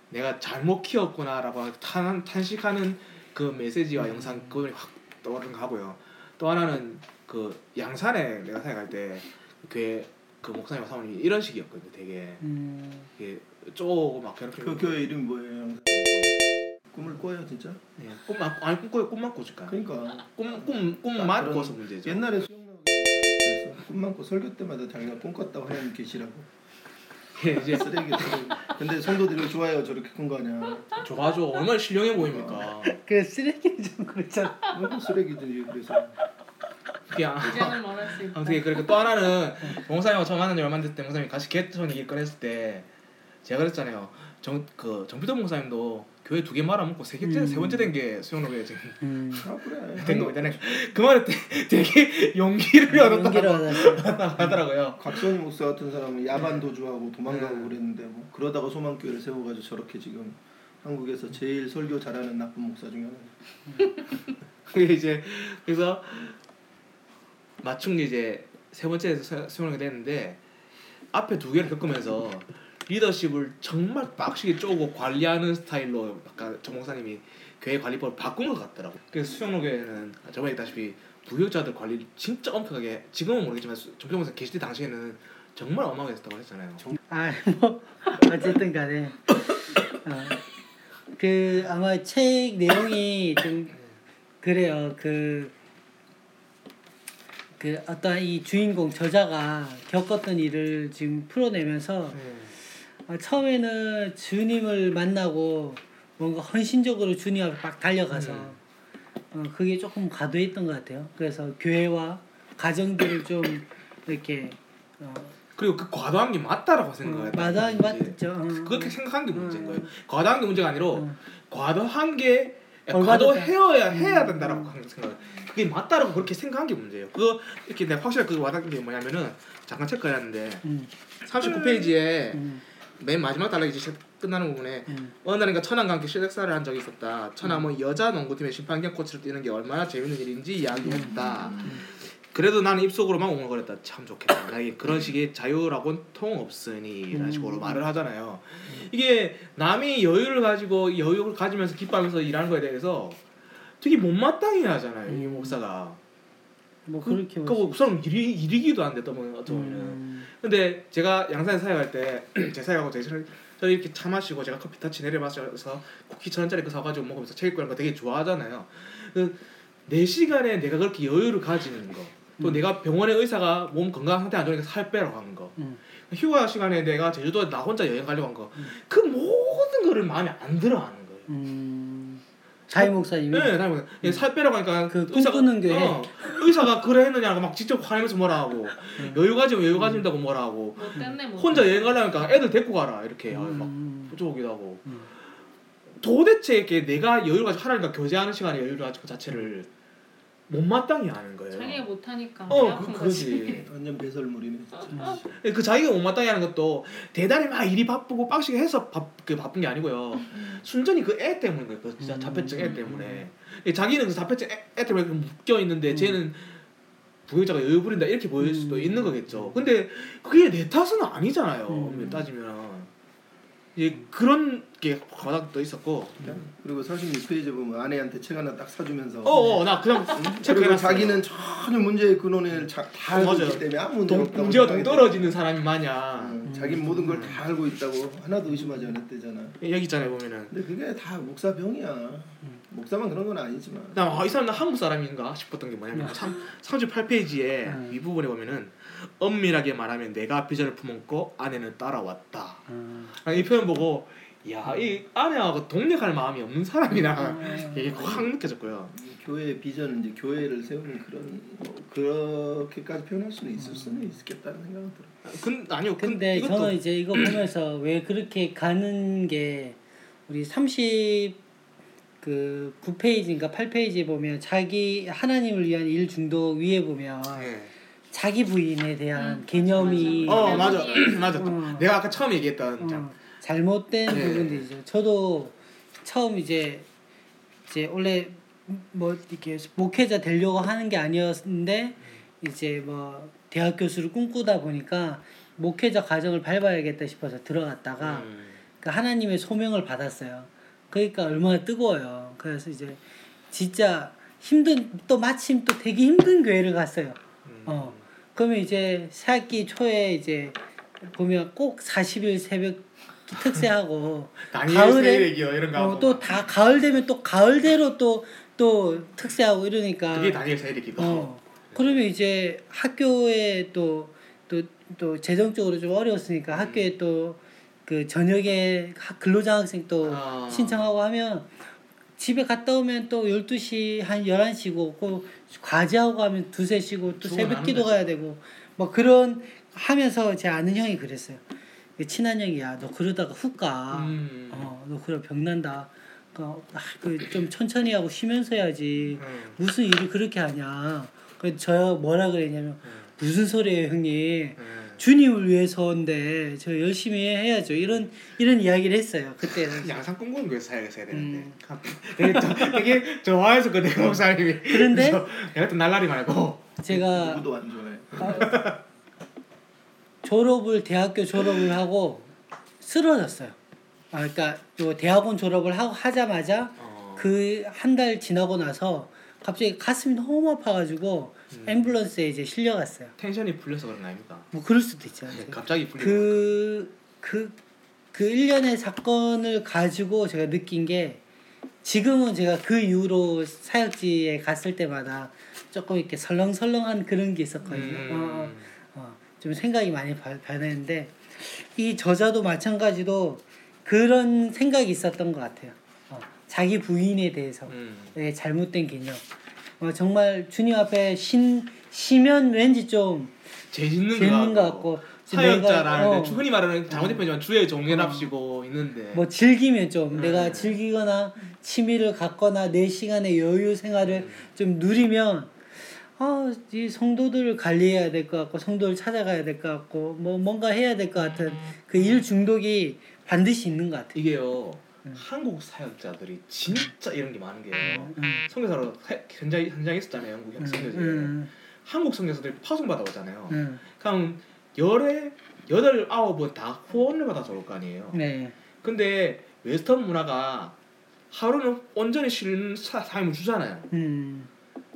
내가 잘못 키웠구나라고 탄, 탄식하는 그 메시지와 영상 그걸 확 떠오르는 거 하고요. 또 하나는 그 양산에 내가 생각할 때 교회 그 목사님 사모님이 이런 식이었거든요. 되게 음. 이게 쪼고 막 괴롭히고 그 교회 이름이 뭐예요? 꿈을 꿔요 진짜? 예, 꿈만 아니 꿈꿔 꿈만 꿔줄까? 그러니까 꿈꿈 꿈만 꿔서 문제죠. 옛날에 그래서 꿈만 꿔 설교 때마다 자기가 꿈 꿨다고 하나님 계시라고 예, 이제 쓰레기 쓰레기 근데 성도들이 좋아요 저렇게 큰거 아니야 좋아죠. 얼마나 신령해 보입니까? 그 쓰레기 좀 그렇잖아. 너무 쓰레기들이 그래서 말할 수 있다. 아무튼 그리고 또 하나는 목사님하고 처음 만난 지 얼마 안 됐을 때 목사님이 같이 개천 얘기를 꺼냈을 때 제가 그랬잖아요. 정그 정필도 목사님도 교회 두 개 말아먹고 세 개째 음. 세 번째 된 게 수영로에 지금 음. 아 그래 된 겁니다. 그 말을 때 되게 용기를 얻었다고. 하더라고요. 각선희 목사 같은 사람은 야반 도주하고 도망가고 음. 그랬는데 뭐 그러다가 소망교회를 세워가지고 저렇게 지금 한국에서 제일 설교 잘하는 나쁜 목사 중에 하나 <laughs> 그게 이제 그래서 마침 이제 세 번째에서 수영하게 됐는데 앞에 두 개를 겪으면서 리더십을 정말 빡시게 쪼고 관리하는 스타일로 약간 정 목사님이 교회 관리법을 바꾼 것 같더라고. 그래서 수영로 교회는 저번에 얘기했다시피 부교자들 관리를 진짜 엄격하게 지금은 모르겠지만 정평 목사 계실 때 당시에는 정말 엄하게 했다고 했잖아요. 아뭐 <laughs> 어쨌든 간에 어, 그 아마 책 내용이 좀 그래요 그. 그 어떤 이 주인공 저자가 겪었던 일을 지금 풀어내면서 어, 처음에는 주님을 만나고 뭔가 헌신적으로 주님 앞에 막 달려가서 음. 어, 그게 조금 과도했던 것 같아요. 그래서 교회와 가정들을 좀 이렇게 어, 그리고 그 과도한 게 맞다라고 생각해요. 마다한 맞죠. 어. 그렇게 생각한 게 문제인 음. 거예요. 과도한 게 문제가 아니라 음. 과도한 게 과도해야 해야 된다라고 하는 생각. 그게 맞다라고 그렇게 생각한 게 문제예요. 그거 이렇게 내가 확실하게 그 와닿은 게 뭐냐면은 잠깐 체크해놨는데 음, 39페이지에 음, 맨 마지막 달락이 이제 끝나는 부분에 음. 어느 날인가 천안과 함께 실력사를 한 적이 있었다. 천안은 여자 농구팀의 심판경 코치를 뛰는 게 얼마나 재밌는 일인지 이야기했다. 그래도 나는 입속으로만 웅얼거렸다. 참 좋겠다. 나에게 그런 식의 자유라고는 통 없으니 이런 식으로 음. 말을 하잖아요. 이게 남이 여유를 가지고 여유를 가지면서 기뻐하면서 일하는 거에 대해서 되게 못마땅해 하잖아요. 이 음. 목사가. 뭐 그, 그렇게 그, 그 사람 일이 일이기도 한데 또 뭐, 어쩌면 음, 근데 제가 양산에 사역할 때 <clears throat> 제 사역하고 제 저- 저 이렇게 차 마시고 제가 커피 터치 내려 마셔서 쿠키 천 원짜리 그 사가지고 먹으면서 책 읽고 이런 거 되게 좋아하잖아요. 그내 시간에 내가 그렇게 여유를 가지는 거, 또 음. 내가 병원에 의사가 몸 건강 상태 안 좋으니까 살 빼라고 하는 거, 음. 휴가 시간에 내가 제주도에 나 혼자 여행 가려고 한 거, 음. 그 모든 거를 마음에 안 들어 하는 거예요. 음, 자이 목사님이 네, 다음에 살 빼라고 하니까 그 의사가- 꿈꾸는 교회. 어, 의사가 그래 했느냐고 막 직접 화내면서 뭐라 하고 음. 여유 가지면 여유 가진다고 뭐라 하고 뭐 뭐. 혼자 여행 가려니까 애들 데리고 가라 이렇게 막 음, 부족하기도 하고 음. 도대체 이렇게 내가 여유를 가지고 하라니까 교제하는 시간에 여유를 가지고 그 자체를 못마땅히 하는 거예요. 자기가 못하니까 배 어, 아픈 그, 거지. 그거지. <laughs> 완전 배설물이네 진짜 그 자기가 못마땅히 하는 것도 대단히 막 일이 바쁘고 빡시게 해서 바, 그 바쁜 게 아니고요. 순전히 그 애 때문인 거예요. 그 진짜 음. 자폐증 애 때문에. 자기는 그 자폐증 애, 애 때문에 묶여 있는데 음. 쟤는 부여자가 여유 부린다 이렇게 보일 수도 음. 있는 거겠죠. 근데 그게 내 탓은 아니잖아요. 음. 따지면. 이제 그런 게 바닥도 있었고. 그리고 46페이지 보면 아내한테 책 하나 딱 사주면서 어어 나 그냥 그리고 체크해놨어요. 자기는 전혀 문제의 근원을 자, 다 알고 맞아요. 있기 때문에 아무 문제 동, 없다고 문제가 동 생각했대. 떨어지는 사람이 마냥 음, 자기 모든 걸 다 알고 있다고 하나도 의심하지 않았대잖아 여기 있잖아요 보면은 근데 그게 다 목사 병이야 음. 목사만 그런 건 아니지만 나이 사람 나 한국 사람인가 싶었던 게 뭐냐면 38페이지에 음. 윗부분에 보면은 엄밀하게 말하면 내가 비전을 품었고 아내는 따라왔다 음. 아, 이 표현 보고 야 이 아내하고 동력할 마음이 없는 사람이라 음. <laughs> 이게 확 느껴졌고요 교회 비전은 이제 교회를 세우는 그런 뭐 그렇게까지 표현할 수는 있을 수는 있겠다는 생각은 들어. 근 아니요 근- 근데 이것도 저는 이제 이거 보면서 왜 그렇게 가는 게 우리 30그 9페이지인가 8페이지에 보면 자기 하나님을 위한 일 중독 위에 보면 예. 자기 부인에 대한 음, 개념이 어 맞아. 맞아 <clears throat> 어. 내가 아까 처음에 얘기했던 어, 장 잘못된 네. 부분들이죠. 저도 처음 이제 이제 원래 뭐 이렇게 목회자 되려고 하는 게 아니었는데 이제 뭐 대학 교수를 꿈꾸다 보니까 목회자 과정을 밟아야겠다 싶어서 들어갔다가 음. 그 하나님의 소명을 받았어요. 그러니까 얼마나 뜨거워요. 그래서 이제 진짜 힘든 또 마침 또 되게 힘든 교회를 갔어요. 음. 어. 그러면 이제 새학기 초에 이제 보면 꼭 40일 새벽 특세하고 <laughs> 가을에- 세일기요 이런 거 어, 하고 또다 가을 되면 또 가을대로 또 또 특세하고 이러니까 그게 다니엘 세일기도 어. 그러면 이제 학교에 또 또 또 재정적으로 좀 어려웠으니까 학교에 또 그 저녁에 학- 근로장학생 또 아. 신청하고 하면 집에 갔다 오면 또 12시 한 11시고 그 과제하고 가면 두세 시고 또 새벽 기도. 가야 되고 뭐 그런 하면서 제 아는 형이 그랬어요. 그 친한 형이 야너 그러다가 훅 가. 음. 어, 너 그래 병난다. 그좀 천천히 하고 쉬면서 해야지. 음. 무슨 일을 그렇게 하냐. 그저 뭐라 그랬냐면 무슨 소리예요, 형님. 음. 주님을 위해서인데 저 열심히 해야죠. 이런 이런 이야기를 했어요. 그때. 양산 꿈꾸는 거에 사야겠어야 되는데 음. <laughs> 되게, 저- 되게 좋아해서 그 내가 목사님이 그런데 내가 또 날라리 말고 제가 누구도 안 좋아해. 졸업을 대학교 졸업을 하고 쓰러졌어요. 아, 그러니까 요 대학원 졸업을 하고 하자마자 어. 그한 달 지나고 나서 갑자기 가슴이 너무 아파가지고 음. 앰뷸런스에 이제 실려갔어요. 텐션이 풀려서 그런 거 아닙니까? 뭐 그럴 수도 있죠. 네, 갑자기 풀리고 그, 그, 그 일련의 사건을 가지고 제가 느낀 게 지금은 제가 그 이후로 사역지에 갔을 때마다 조금 이렇게 설렁설렁한 그런 게 있었거든요. 음. 어, 어, 어, 좀 생각이 많이 바- 변했는데 이 저자도 마찬가지로 그런 생각이 있었던 것 같아요. 어, 자기 부인에 대해서 음. 네, 잘못된 개념. 어, 정말 주님 앞에 신 시면 왠지 좀 재밌는 재밌는 것거 같고. 사역자라는데 어, 흔히 말하는 표현이지만 주의 종례랍시고 있는데. 뭐 즐기면 좀 네. 내가 즐기거나 취미를 갖거나 내 시간의 여유 생활을 좀 누리면 아, 이 성도들을 관리해야 될 것 같고 성도를 찾아가야 될 것 같고 뭐 뭔가 해야 될 것 같은 그 일 중독이 반드시 있는 것 같아요. 이게요 음. 한국 사역자들이 진짜 이런 게 많은 게요. 음. 선교사로 해- 현장 현장 있었잖아요 영국 음, 선교제 음, 한국 선교사들이 파송 받아오잖아요. 음, 그럼 열에 여덟 아홉 은 다 후원을 받아서 올 거 아니에요. 네. 근데 웨스턴 문화가 하루는 온전히 쉬는 사- 삶을 주잖아요. 음,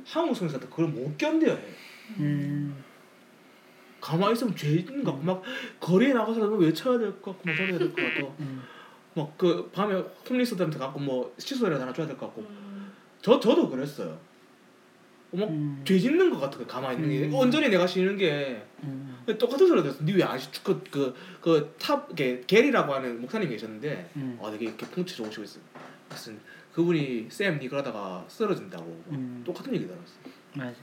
한국 선교사들 그걸 못 견뎌요. 음, 가만히 있으면 죄인 같고 막 거리에 나가서 외쳐야 될 것 같고 뭐 저래야 될 것 같고. 음, 막 그 밤에 홈리스들한테 갖고 뭐 칫솔이라도 하나 줘야 될 것 같고 음. 저 저도 그랬어요. 막 음, 죄 짓는 것 같아 그 가만히 있는 게 음. 온전히 내가 쉬는 게 음, 똑같은 소리 들었어. 니왜안 쉬? 그그탑 이게 게리라고 하는 목사님 계셨는데 음. 아 되게 이렇게 풍치 좋으시고 있어. 무슨 그분이 쌤 니 그러다가 쓰러진다고 음. 똑같은 얘기 들었어. 맞아.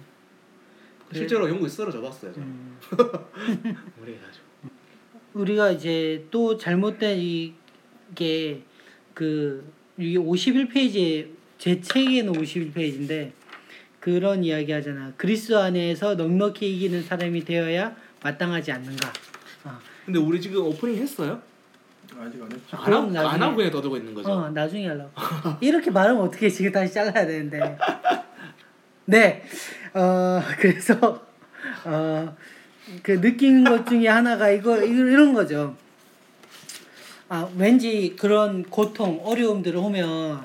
실제로 영국에 쓰러져 봤어요. 저는. 음. <laughs> 우리가 이제 또 잘못된 이 게 그 이게 51페이지에 제 책에는 51페이지인데 그런 이야기 하잖아. 그리스도 안에서 넉넉히 이기는 사람이 되어야 마땅하지 않는가. 어, 근데 우리 지금 오프닝 했어요? 아직 안 했죠. 안 하고 나중에- 안 하고 그냥 떠들고 있는 거죠. 어 나중에 하려고. 이렇게 말하면 어떻게 지금 다시 잘라야 되는데. 네. 어 그래서 어 그 느낀 것 중에 하나가 이거 이런 거죠. 아 왠지 그런 고통 어려움들을 오면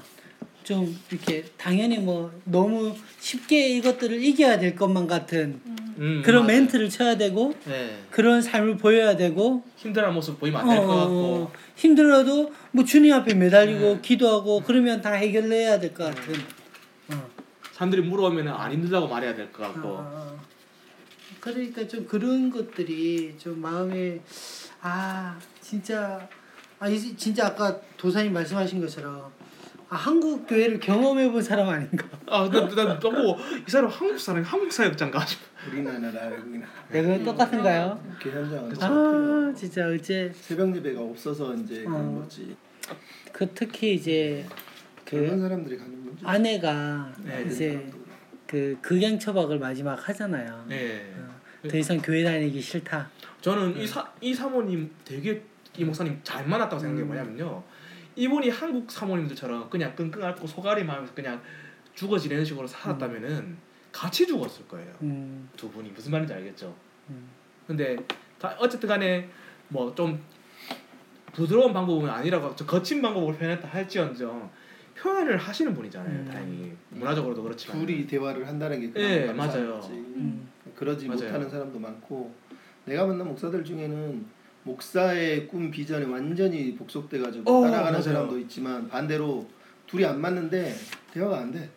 좀 이렇게 당연히 뭐 너무 쉽게 이것들을 이겨야 될 것만 같은 음, 그런 맞아요. 멘트를 쳐야 되고 네. 그런 삶을 보여야 되고 힘들어하는 모습 보이면 안 될것 같고 어, 힘들어도 뭐 주님 앞에 매달리고 네. 기도하고 그러면 다 해결해야 될 것 같은. 어. 사람들이 물어보면 안 힘들다고 말해야 될 것 같고 어. 그러니까 좀 그런 것들이 좀 마음에 아 진짜 아 이- 진짜 아까 도사님 말씀하신 것처럼 아, 한국 교회를 경험해 본 사람 아닌가. 아나나 너무 이 사람 한국 사람 한국 사역자인가 싶어 우리나라 외국이나 내가 똑같은가요? 이렇게 현장은 아 진짜 어제 새벽 예배가 없어서 이제 그런 어. 거지. 그 특히 이제 그 사람들이 가는 문제. 아내가 네. 이제 그 극양 처박을 마지막 하잖아요. 네 어, 더 이상 교회 다니기 싫다. 저는 이, 사, 이 사모님 되게 이 목사님 잘 만났다고 생각해 음. 뭐냐면요 이분이 한국 사모님들처럼 그냥 끙끙 앓고 소가리 마면서 그냥 죽어 지내는 식으로 살았다면은 같이 죽었을 거예요 음, 두 분이 무슨 말인지 알겠죠 음. 근데 다 어쨌든 간에 뭐 좀 부드러운 방법은 아니라고 저 거친 방법을 표현했다 할지언정 표현을 하시는 분이잖아요. 음. 다행히 문화적으로도 그렇지만 둘이 대화를 한다는 게 예, 맞아요. 음. 그러지 맞아요. 못하는 사람도 많고 내가 만난 목사들 중에는 목사의 꿈 비전에 완전히 복속돼 가지고 어, 따라가는 맞아요. 사람도 있지만 반대로 둘이 안 맞는데 대화가 안 돼.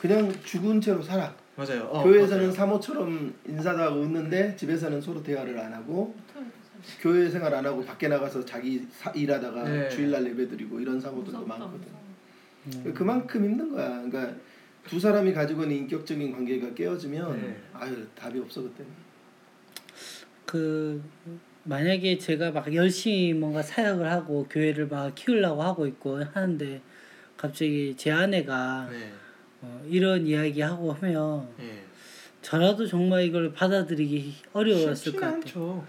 그냥 죽은 채로 살아. 맞아요. 어, 교회에서는 맞아요. 사모처럼 인사도 하고 웃는데 집에서는 서로 대화를 안 하고 교회 생활 안 하고 밖에 나가서 자기 사, 일하다가 네. 주일날 예배드리고 이런 사모들도 무섭다, 많거든. 무서워. 그만큼 힘든 거야. 그러니까 두 사람이 가지고 있는 인격적인 관계가 깨어지면 네. 아유 답이 없어 그때는. 그 만약에 제가 막 열심히 뭔가 사역을 하고 교회를 막 키우려고 하고 있고 하는데 갑자기 제 아내가 네. 어, 이런 이야기 하고 하면 네. 저라도 정말 이걸 받아들이기 어려웠을 것 같아요. 않죠.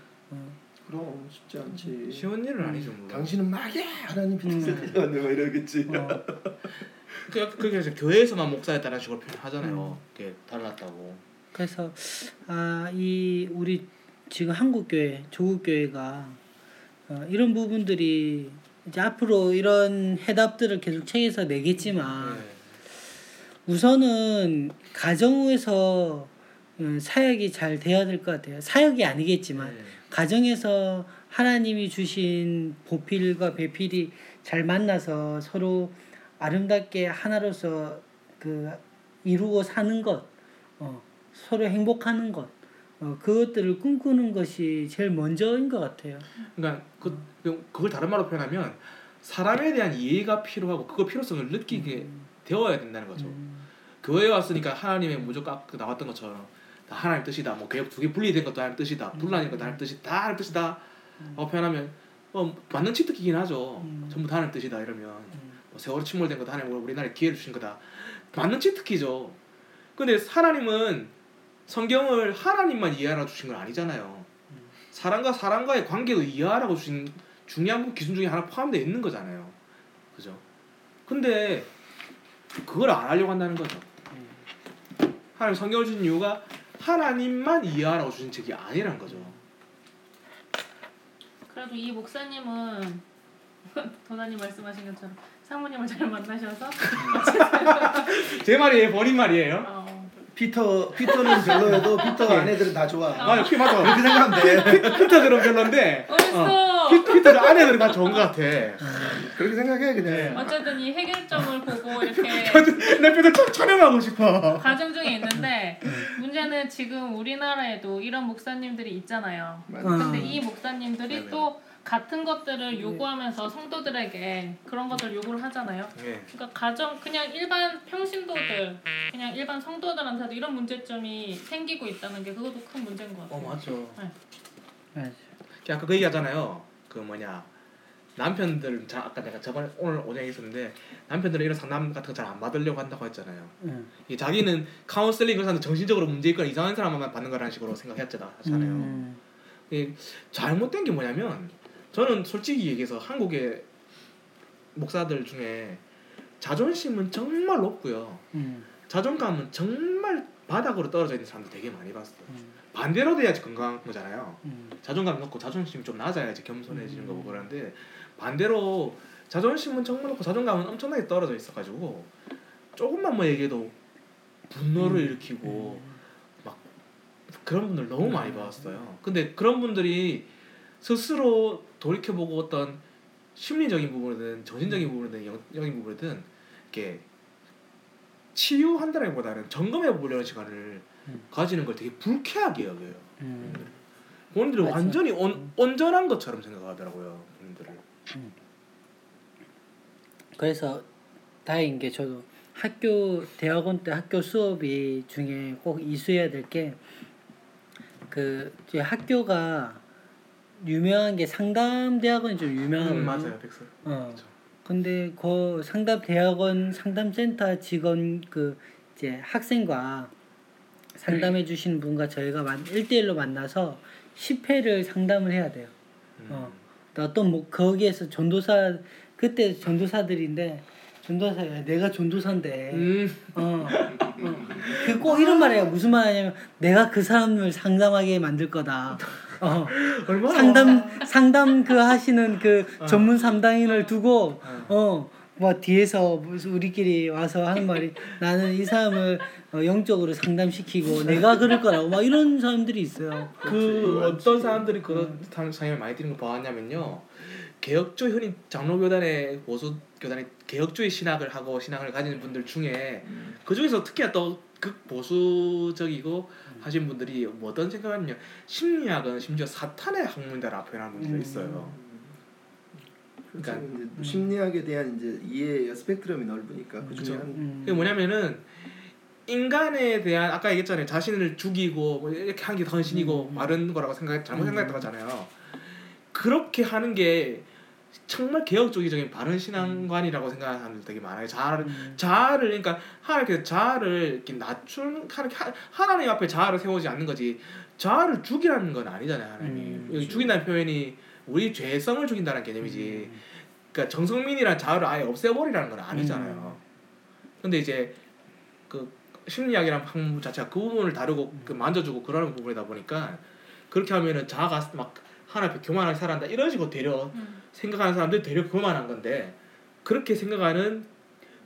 그럼 쉽지 않지. 쉬운 일은 아니죠. 물론. 당신은 막이야 하나님 음. 빛을 음. 막 이러겠지. 어, <laughs> 그 그래서 교회에서만 목사였다는 식으로 표현하잖아요. 음. 이게 달랐다고. 그래서 아이 우리 지금 한국 교회 조국 교회가 어, 이런 부분들이 이제 앞으로 이런 해답들을 계속 책에서 내겠지만 네. 우선은 가정에서 음, 사역이 잘 돼야 될 것 같아요. 사역이 아니겠지만 네. 가정에서 하나님이 주신 보필과 배필이 잘 만나서 서로 아름답게 하나로서 그 이루고 사는 것, 어, 서로 행복하는 것, 어, 그것들을 꿈꾸는 것이 제일 먼저인 것 같아요. 그러니까 그 그걸 다른 말로 표현하면 사람에 대한 이해가 필요하고 그거 필요성을 느끼게 되어야 된다는 거죠. 음, 교회에 왔으니까 하나님의 무조건 나왔던 것처럼 다 하나님 뜻이다. 뭐 두개 분리된 것도 하나님 뜻이다. 분란인 것도 하나님 뜻이다. 다 하나님 뜻이다. 어, 표현하면 어, 맞는 치트키긴 하죠. 음. 전부 다 하나님 뜻이다 이러면 음. 뭐 세월호 침몰된 것도 하나님 우리나라에 기회를 주신 거다. 맞는 치트키죠. 근데 하나님은 성경을 하나님만 이해하라 주신 건 아니잖아요. 사람과 사람과의 관계도 이해하라고 주신 중요한 기준 중에 하나 포함되어 있는 거잖아요. 그죠? 근데 그걸 안 하려고 한다는 거죠. 하나님 성경을 주신 이유가 하나님만 이해하라고 주신 책이 아니라는 거죠. 그래도 이 목사님은 도사님 말씀하신 것처럼 사모님을 잘 만나셔서 <laughs> 제 말이에요, 본인 말이에요. 어, 피터 피터는 별로여도 피터 아내들은 다 좋아. 맞아, 피 맞아. 그렇게 생각하면 돼. 피터들은 별론데 어딨어? 피, 피터들 아내들은 다 좋은 것 같아. 그렇게 생각해 그냥. 어쨌든 이 해결점을 보고 이렇게 <laughs> 내 피터 참 촬영하고 싶어. 과정 중에 있는데 문제는 지금 우리나라에도 이런 목사님들이 있잖아요. 맞아. 어. 근데 이 목사님들이 네네. 또 같은 것들을 요구하면서 성도들에게 그런 것들을 요구를 하잖아요. 네. 그러니까 가정 그냥 일반 평신도들 그냥 일반 성도들한테도 이런 문제점이 생기고 있다는 게 그것도 큰 문제인 것 같아요. 어 맞죠. 맞아. 아까 그 얘기하잖아요. 그 뭐냐 남편들 자 아까 내가 저번에 오늘 오전에 있었는데 남편들은 이런 상담 같은 거 잘 안 받으려고 한다고 했잖아요. 응. 이 자기는 카운슬링을 하는데 정신적으로 문제 있거나 이상한 사람만 받는 거라는 식으로 생각했잖아요. 음, 이 잘못된 게 뭐냐면 저는 솔직히 얘기해서 한국의 목사들 중에 자존심은 정말 높고요. 음, 자존감은 정말 바닥으로 떨어져 있는 사람들 되게 많이 봤어요. 음, 반대로 돼야지 건강한 거잖아요. 음. 자존감 높고 자존심이 좀 낮아야지 겸손해지는 거고 그러는데 반대로 자존심은 정말 높고 자존감은 엄청나게 떨어져 있어가지고 조금만 뭐 얘기해도 분노를 일으키고 막 그런 분들 너무 많이 봤어요. 근데 그런 분들이 스스로 돌이켜보고 어떤 심리적인 부분이든 정신적인 부분이든 영적인 부분이든 이렇게 치유한다기보다는 점검해 보려는 시간을 음. 가지는 걸 되게 불쾌하게 여겨요. 음. 본인들이 맞아. 완전히 온, 온전한 것처럼 생각하더라고요. 본인들을. 그래서 다행인 게 저도 학교 대학원 때 학교 수업이 중에 꼭 이수해야 될 게 그 학교가 유명한 게 상담 대학원이 좀 유명하거든요. 음, 맞아요, 백설. 어. 그렇죠. 근데 그 상담 대학원 상담센터 직원 그 이제 학생과 상담해 주시는 분과 저희가 만 1대1로 만나서 10회를 상담을 해야 돼요. 음. 어. 또 어떤 뭐 거기에서 전도사 그때 전도사들인데 전도사야 내가 전도사인데 음. 어, 어. 그꼭 이런 말이에요 무슨 말이냐면 내가 그 사람을 상담하게 만들 거다 어. 얼마나 상담 상담 그 하시는 그 어. 전문 상담인을 두고 어. 어뭐 뒤에서 우리끼리 와서 하는 말이 나는 이 사람을 어, 영적으로 상담시키고 내가 그럴 거라고 막 이런 사람들이 있어요. 그 어떤 사람들이 그런 상황을 많이 드는 거 봐왔냐면요. 개혁주의 흔히 장로교단의 보수 교단의 개혁주의 신학을 하고 신앙을 가지는 분들 중에 그 중에서 특히나 또 극 보수적이고 하신 분들이 뭐 어떤 생각하냐면 심리학은 심지어 사탄의 학문이다라고 표현하는 분들이 음. 있어요. 그러니까 그러니까- 이제 심리학에 대한 이제 이해 스펙트럼이 넓으니까 그 중에 그죠. 한 음. 그게 뭐냐면은 인간에 대한 아까 얘기했잖아요 자신을 죽이고 뭐 이렇게 하는 게 헌신이고 음. 바른 거라고 생각 잘못 음. 생각했다고 하잖아요 그렇게 하는 게 정말 개혁주의적인 바른 신앙관이라고 생각하는 사람들 되게 많아요. 자아를 음. 자아를 그러니까 하나님께서 자아를 낮춘 하나님 하나님 앞에 자아를 세우지 않는 거지. 자아를 죽이라는 건 아니잖아요 하나님이 음, 여기 그렇죠. 죽인다는 표현이 우리 죄성을 죽인다는 개념이지. 그러니까 정성민이란 자아를 아예 없애버리라는 건 아니잖아요. 근데 이제 그 심리학이란 학문 자체가 그 부분을 다루고 그 만져주고 그러는 부분이다 보니까 그렇게 하면은 자아가 막 하나 앞에 교만하게 살아간다 이런 식으로 되려 음. 생각하는 사람들이 되려 교만한 건데 그렇게 생각하는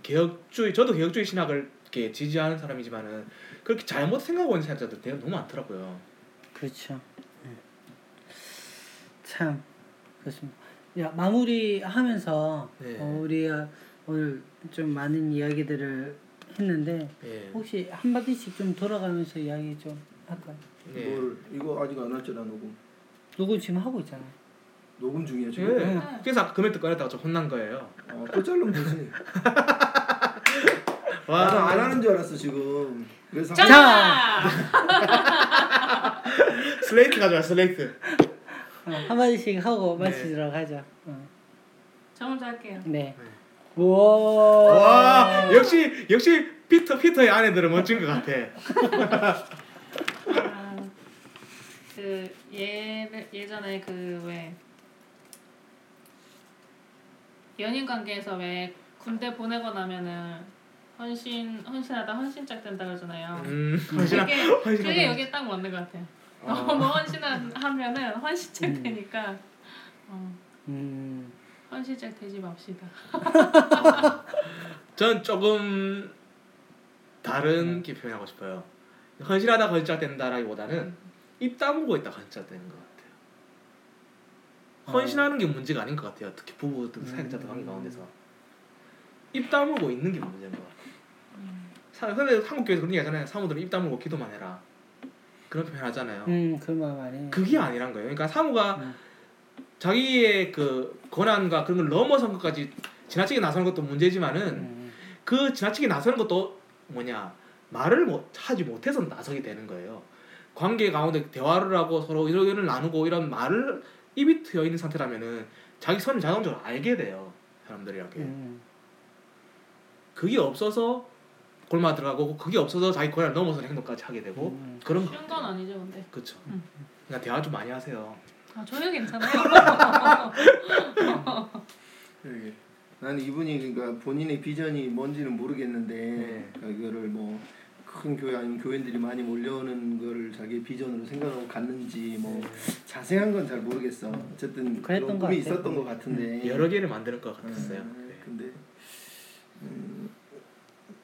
개혁주의 저도 개혁주의 신학을 이렇게 지지하는 사람이지만은 그렇게 잘못 생각하고 있는 사람들 되게 너무 많더라고요. 그렇죠. 음. 참 그렇습니다. 야 마무리하면서 네. 어, 우리가 오늘 좀 많은 이야기들을 했는데 예. 혹시 한 마디씩 좀 돌아가면서 이야기 좀 할까요? 예. 뭘 이거 아직 안 왔잖아 녹음 녹음 지금 하고 있잖아요. 녹음 중이야 예. 지금 그래서 아까 금액도 꺼냈다가 좀 혼난 거예요. 어, 또 자르면 되지 <laughs> 와. 나는 안 하는 줄 알았어 지금 그래서 자! 자! <laughs> <laughs> 슬레이트 가져와 슬레이트. 어, 한 마디씩 하고 네. 마치도록 하죠. 어. 저 먼저 할게요. 네. 네. 우와. 와 역시 역시 피터 피터의 아내들은 멋진 것 같아. 아, 그 예, 예전에 그 왜 연인 관계에서 왜 군대 보내고 나면은 헌신 헌신하다 헌신짝 된다 그러잖아요. 음 헌신하 그게 헌신하다. 그게 여기에 딱 맞는 것 같아요. 어. 너무 헌신하면은 헌신짝 음. 되니까 어, 음. 헌신짝 되지 맙시다. <laughs> 전 조금 다른 게 표현하고 싶어요. 헌신하다 헌신짝 된다라기보다는 입 다물고 있다 헌신짝 되는 것 같아요. 헌신하는 게 문제가 아닌 것 같아요. 특히 부부들 사역자들 관계 가운데서 입 다물고 있는 게 문제인 것 같아요. 사- 근데 한국 교회에서 그런 얘기 하잖아요. 사모들은 입 다물고 기도만 해라. 그런 표현 하잖아요. 음, 그말 많이. 그게 아니란 거예요. 그러니까 사모가 음. 자기의 그 권한과 그런 걸 넘어선 것까지 지나치게 나서는 것도 문제지만은 음. 그 지나치게 나서는 것도 뭐냐 말을 못 하지 못해서 나서게 되는 거예요. 관계 가운데 대화를 하고 서로 의견을 나누고 이런 말을 입이 트여 있는 상태라면은 자기 선을 자동적으로 알게 돼요 사람들이 이렇게 음. 그게 없어서 골마 들어가고 그게 없어서 자기 권한을 넘어서는 행동까지 하게 되고 음. 그런 쉬운 건 아니죠, 근데. 그렇죠. 음. 그러니까 대화 좀 많이 하세요. 아, 전혀 괜찮아요. <laughs> 나는 이분이 그러니까 본인의 비전이 뭔지는 모르겠는데 네. 그러니까 이거를 뭐 큰 교회 아니면 교인들이 많이 몰려오는 거를 자기 비전으로 생각하고 갔는지 뭐 자세한 건 잘 모르겠어. 어쨌든 그랬던 그런 것 꿈이. 있었던 것 같은데 여러 개를 만드는 것 같았어요. 음, 네. 근데 음,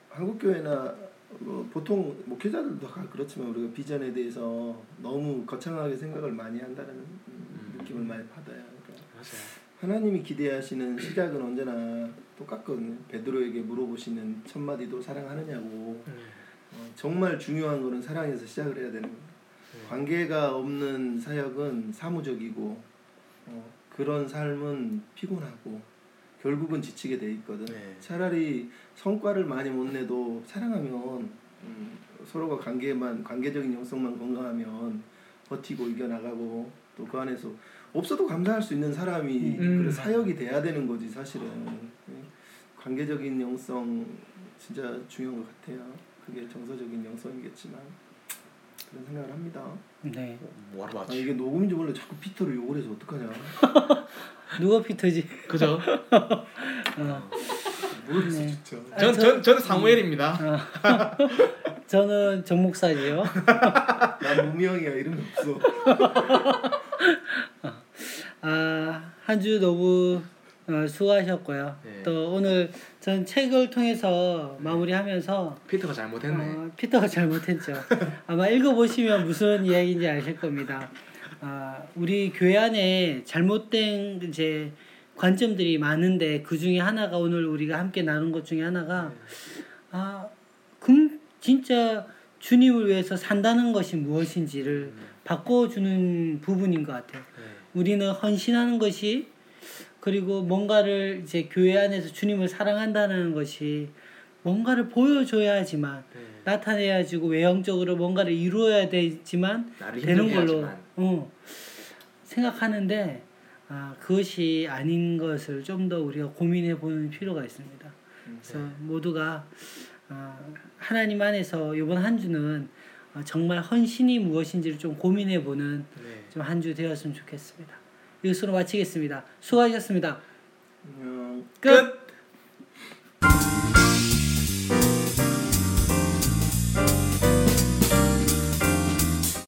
한국 교회나 뭐 보통 목회자들도 다 그렇지만 우리가 비전에 대해서 너무 거창하게 생각을 많이 한다는 음, 느낌을 많이 받아요. 그러니까 맞아요. 하나님이 기대하시는 시작은 언제나 똑같거든요. 베드로에게 물어보시는 첫 마디도 사랑하느냐고. 음. 어, 정말 중요한 거는 사랑에서 시작을 해야 되는 거예요. 관계가 없는 사역은 사무적이고 어, 그런 삶은 피곤하고 결국은 지치게 돼 있거든. 네. 차라리 성과를 많이 못 내도 사랑하면 음, 서로가 관계만 관계적인 영성만 건강하면 버티고 이겨나가고 또 그 안에서 없어도 감사할 수 있는 사람이 음. 그래 사역이 돼야 되는 거지 사실은 예. 관계적인 영성 진짜 중요한 것 같아요. 그게 정서적인 영성이겠지만 그런 생각을 합니다. 네. 뭐하러 아, 맞지? 이게 녹음인지 몰라 자꾸 피터를 욕을 해서 어떡하냐. <laughs> 누가 피터지? 그죠? <laughs> 어. 모르겠어 네. 진짜. 아, 전, 저- 전, 저는 사무엘입니다. <laughs> 저는 정 목사지요. 난 무명이야 이름이 없어. 아, 한 주 너무 어, 수고하셨고요. 네. 또 오늘 전 책을 통해서 마무리하면서 피터가 잘못했네. 어, 피터가 잘못했죠. 아마 읽어보시면 무슨 이야기인지 아실 겁니다. 아, 우리 교회 안에 잘못된 이제 관점들이 많은데 그 중에 하나가 오늘 우리가 함께 나눈 것 중에 하나가 아, 금 진짜 주님을 위해서 산다는 것이 무엇인지를 바꿔주는 부분인 것 같아요. 네. 우리는 헌신하는 것이 그리고 뭔가를 이제 교회 안에서 주님을 사랑한다는 것이 뭔가를 보여줘야지만 네. 나타내야 지고 외형적으로 뭔가를 이루어야 되지만 되는 걸로 하지만. 어, 생각하는데 아, 그것이 아닌 것을 좀 더 우리가 고민해 보는 필요가 있습니다. 그래서 네. 모두가 아, 하나님 안에서 이번 한 주는 어, 정말 헌신이 무엇인지를 좀 고민해 보는 네. 좀한 주 되었으면 좋겠습니다. 이것으로 마치겠습니다. 수고하셨습니다. 음, 끝. 끝.